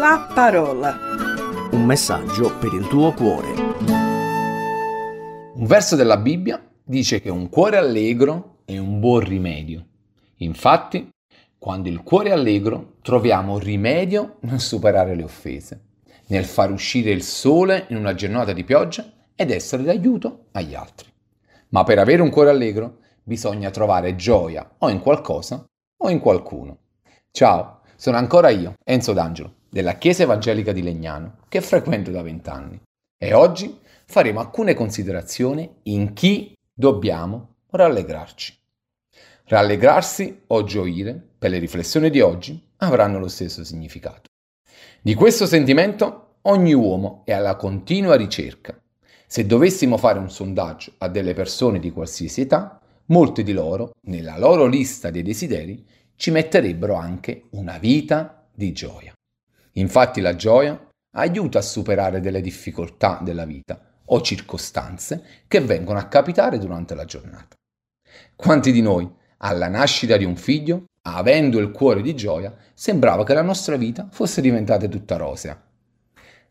la parola. Un messaggio per il tuo cuore. Un verso della Bibbia dice che un cuore allegro è un buon rimedio. Infatti, quando il cuore è allegro, troviamo rimedio nel superare le offese, nel far uscire il sole in una giornata di pioggia ed essere d'aiuto agli altri. Ma per avere un cuore allegro bisogna trovare gioia o in qualcosa o in qualcuno. Ciao, sono ancora io, Enzo D'Angelo, della Chiesa Evangelica di Legnano, che frequento da vent'anni. E oggi faremo alcune considerazioni in chi dobbiamo rallegrarci. Rallegrarsi o gioire, per le riflessioni di oggi, avranno lo stesso significato. Di questo sentimento ogni uomo è alla continua ricerca. Se dovessimo fare un sondaggio a delle persone di qualsiasi età, molte di loro, nella loro lista dei desideri, ci metterebbero anche una vita di gioia. Infatti la gioia aiuta a superare delle difficoltà della vita o circostanze che vengono a capitare durante la giornata. Quanti di noi, alla nascita di un figlio, avendo il cuore di gioia, sembrava che la nostra vita fosse diventata tutta rosea.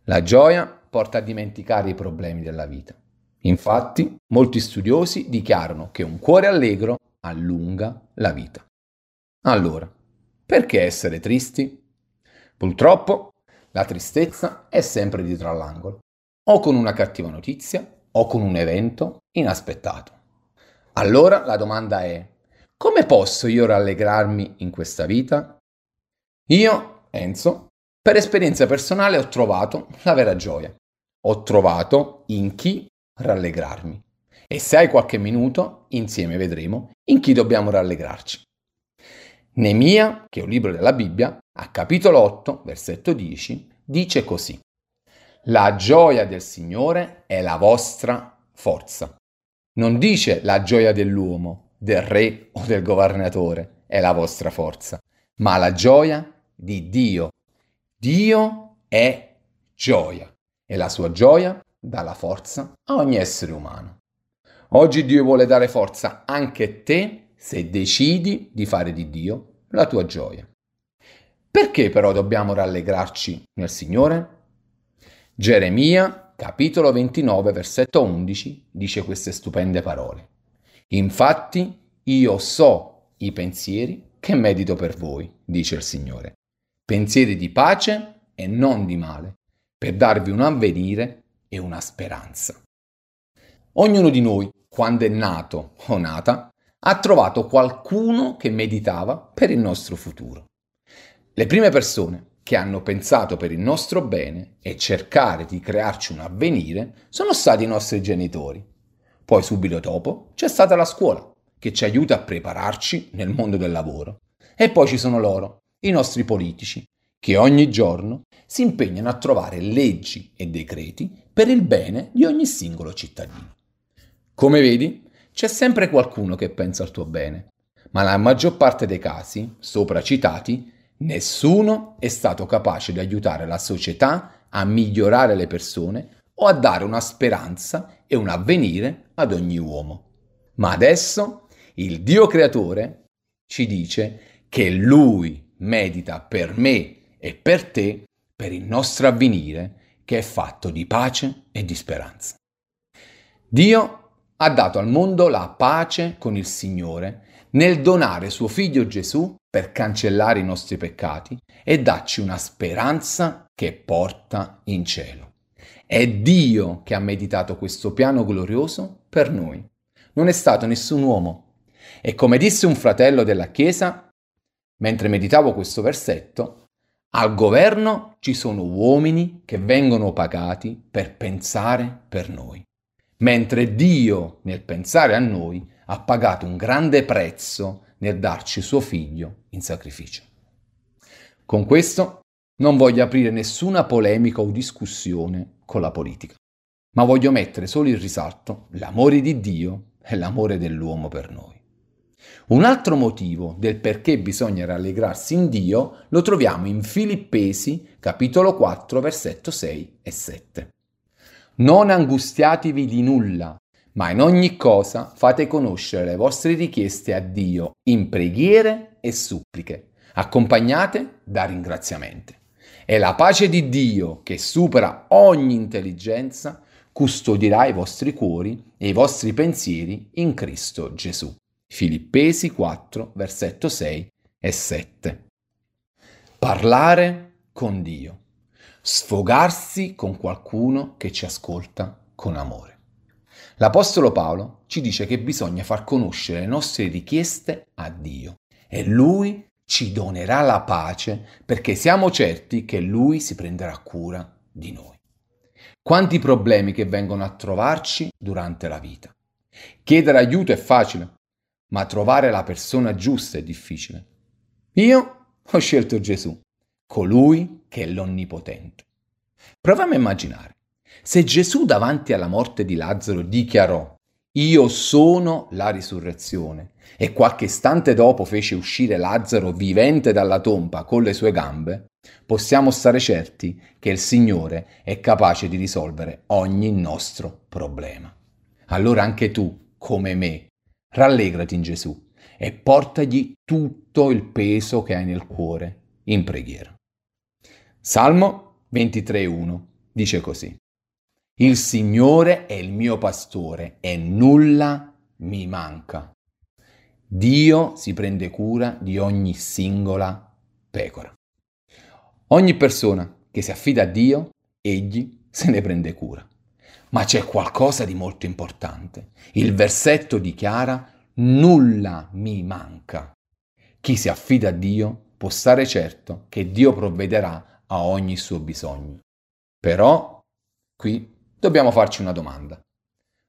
La gioia porta a dimenticare i problemi della vita. Infatti, molti studiosi dichiarano che un cuore allegro allunga la vita. Allora, perché essere tristi? Purtroppo, la tristezza è sempre dietro all'angolo, o con una cattiva notizia o con un evento inaspettato. Allora la domanda è, come posso io rallegrarmi in questa vita? Io, Enzo, per esperienza personale ho trovato la vera gioia. Ho trovato in chi rallegrarmi. E se hai qualche minuto, insieme vedremo in chi dobbiamo rallegrarci. Nemia, che è un libro della Bibbia, a capitolo 8, versetto 10, dice così. La gioia del Signore è la vostra forza. Non dice la gioia dell'uomo, del re o del governatore è la vostra forza, ma la gioia di Dio. Dio è gioia e la sua gioia dà la forza a ogni essere umano. Oggi Dio vuole dare forza anche a te se decidi di fare di Dio la tua gioia. Perché però dobbiamo rallegrarci nel Signore? Geremia, capitolo 29, versetto 11, dice queste stupende parole. Infatti io so i pensieri che medito per voi, dice il Signore. Pensieri di pace e non di male, per darvi un avvenire e una speranza. Ognuno di noi, quando è nato o nata, ha trovato qualcuno che meditava per il nostro futuro. Le prime persone che hanno pensato per il nostro bene e cercare di crearci un avvenire sono stati i nostri genitori. Poi subito dopo c'è stata la scuola, che ci aiuta a prepararci nel mondo del lavoro. E poi ci sono loro, i nostri politici, che ogni giorno si impegnano a trovare leggi e decreti per il bene di ogni singolo cittadino. Come vedi, c'è sempre qualcuno che pensa al tuo bene, ma nella maggior parte dei casi, sopra citati, nessuno è stato capace di aiutare la società a migliorare le persone o a dare una speranza e un avvenire ad ogni uomo. Ma adesso il Dio creatore ci dice che Lui medita per me e per te, per il nostro avvenire che è fatto di pace e di speranza. Dio ha dato al mondo la pace con il Signore nel donare suo figlio Gesù per cancellare i nostri peccati e darci una speranza che porta in cielo. È Dio che ha meditato questo piano glorioso per noi. Non è stato nessun uomo. E come disse un fratello della Chiesa, mentre meditavo questo versetto, al governo ci sono uomini che vengono pagati per pensare per noi, mentre Dio nel pensare a noi ha pagato un grande prezzo nel darci suo figlio in sacrificio. Con questo non voglio aprire nessuna polemica o discussione con la politica, ma voglio mettere solo in risalto l'amore di Dio e l'amore dell'uomo per noi. Un altro motivo del perché bisogna rallegrarsi in Dio lo troviamo in Filippesi capitolo 4 versetto 6 e 7. Non angustiatevi di nulla, ma in ogni cosa fate conoscere le vostre richieste a Dio in preghiere e suppliche, accompagnate da ringraziamenti. E la pace di Dio, che supera ogni intelligenza, custodirà i vostri cuori e i vostri pensieri in Cristo Gesù. Filippesi 4, versetto 6 e 7. Parlare con Dio. Sfogarsi con qualcuno che ci ascolta con amore. L'Apostolo Paolo ci dice che bisogna far conoscere le nostre richieste a Dio e Lui ci donerà la pace perché siamo certi che Lui si prenderà cura di noi. Quanti problemi che vengono a trovarci durante la vita. Chiedere aiuto è facile, ma trovare la persona giusta è difficile. Io ho scelto Gesù, colui che è l'Onnipotente. Proviamo a immaginare, se Gesù davanti alla morte di Lazzaro dichiarò io sono la risurrezione e qualche istante dopo fece uscire Lazzaro vivente dalla tomba con le sue gambe, possiamo stare certi che il Signore è capace di risolvere ogni nostro problema. Allora anche tu, come me, rallegrati in Gesù e portagli tutto il peso che hai nel cuore in preghiera. Salmo 23.1 dice così. Il Signore è il mio pastore e nulla mi manca. Dio si prende cura di ogni singola pecora. Ogni persona che si affida a Dio, egli se ne prende cura. Ma c'è qualcosa di molto importante. Il versetto dichiara nulla mi manca. Chi si affida a Dio può stare certo che Dio provvederà a ogni suo bisogno. Però qui dobbiamo farci una domanda.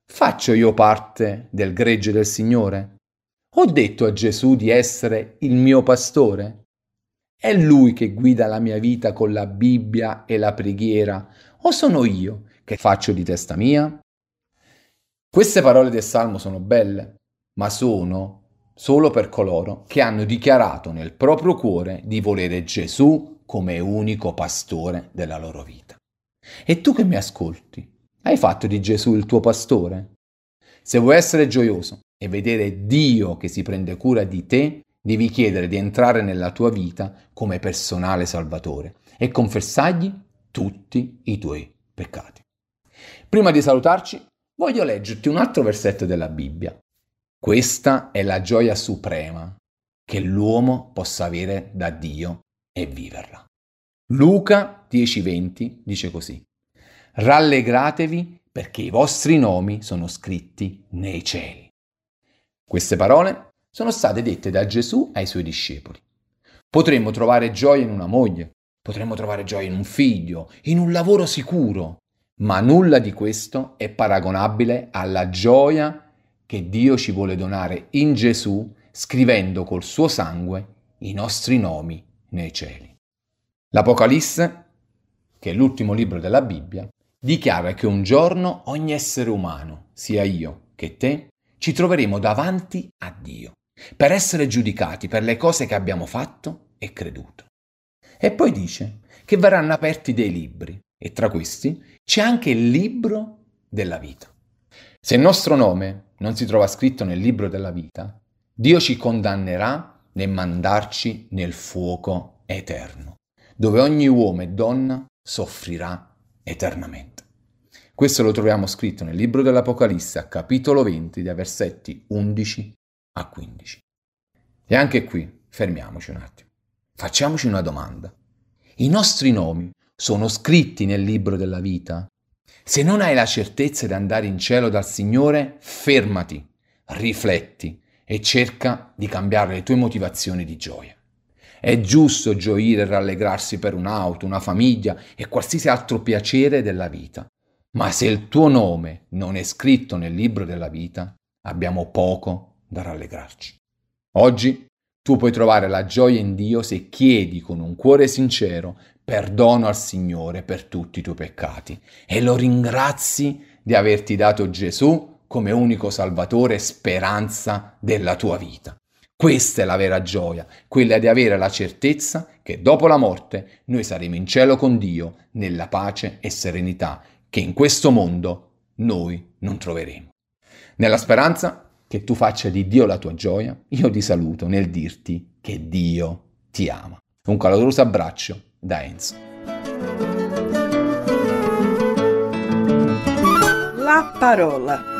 Faccio io parte del gregge del Signore? Ho detto a Gesù di essere il mio pastore? È Lui che guida la mia vita con la Bibbia e la preghiera o sono io che faccio di testa mia? Queste parole del Salmo sono belle, ma sono solo per coloro che hanno dichiarato nel proprio cuore di volere Gesù come unico pastore della loro vita. E tu che mi ascolti, hai fatto di Gesù il tuo pastore? Se vuoi essere gioioso e vedere Dio che si prende cura di te, devi chiedere di entrare nella tua vita come personale salvatore e confessargli tutti i tuoi peccati. Prima di salutarci, voglio leggerti un altro versetto della Bibbia. Questa è la gioia suprema che l'uomo possa avere da Dio e viverla. Luca 10:20 dice così: Rallegratevi perché i vostri nomi sono scritti nei cieli. Queste parole sono state dette da Gesù ai suoi discepoli. Potremmo trovare gioia in una moglie, potremmo trovare gioia in un figlio, in un lavoro sicuro, ma nulla di questo è paragonabile alla gioia che Dio ci vuole donare in Gesù scrivendo col suo sangue i nostri nomi nei cieli. L'Apocalisse, che è l'ultimo libro della Bibbia, dichiara che un giorno ogni essere umano, sia io che te, ci troveremo davanti a Dio per essere giudicati per le cose che abbiamo fatto e creduto. E poi dice che verranno aperti dei libri e tra questi c'è anche il libro della vita. Se il nostro nome non si trova scritto nel libro della vita, Dio ci condannerà nel mandarci nel fuoco eterno, dove ogni uomo e donna soffrirà eternamente. Questo lo troviamo scritto nel libro dell'Apocalisse, capitolo 20, dai versetti 11 a 15. E anche qui fermiamoci un attimo. Facciamoci una domanda. I nostri nomi sono scritti nel libro della vita? Se non hai la certezza di andare in cielo dal Signore, fermati, rifletti e cerca di cambiare le tue motivazioni di gioia. È giusto gioire e rallegrarsi per un'auto, una famiglia e qualsiasi altro piacere della vita. Ma se il tuo nome non è scritto nel libro della vita, abbiamo poco da rallegrarci. Oggi tu puoi trovare la gioia in Dio se chiedi con un cuore sincero perdono al Signore per tutti i tuoi peccati e lo ringrazi di averti dato Gesù come unico Salvatore e speranza della tua vita. Questa è la vera gioia, quella di avere la certezza che dopo la morte noi saremo in cielo con Dio nella pace e serenità che in questo mondo noi non troveremo. Nella speranza che tu faccia di Dio la tua gioia, io ti saluto nel dirti che Dio ti ama. Un caloroso abbraccio da Enzo. La parola.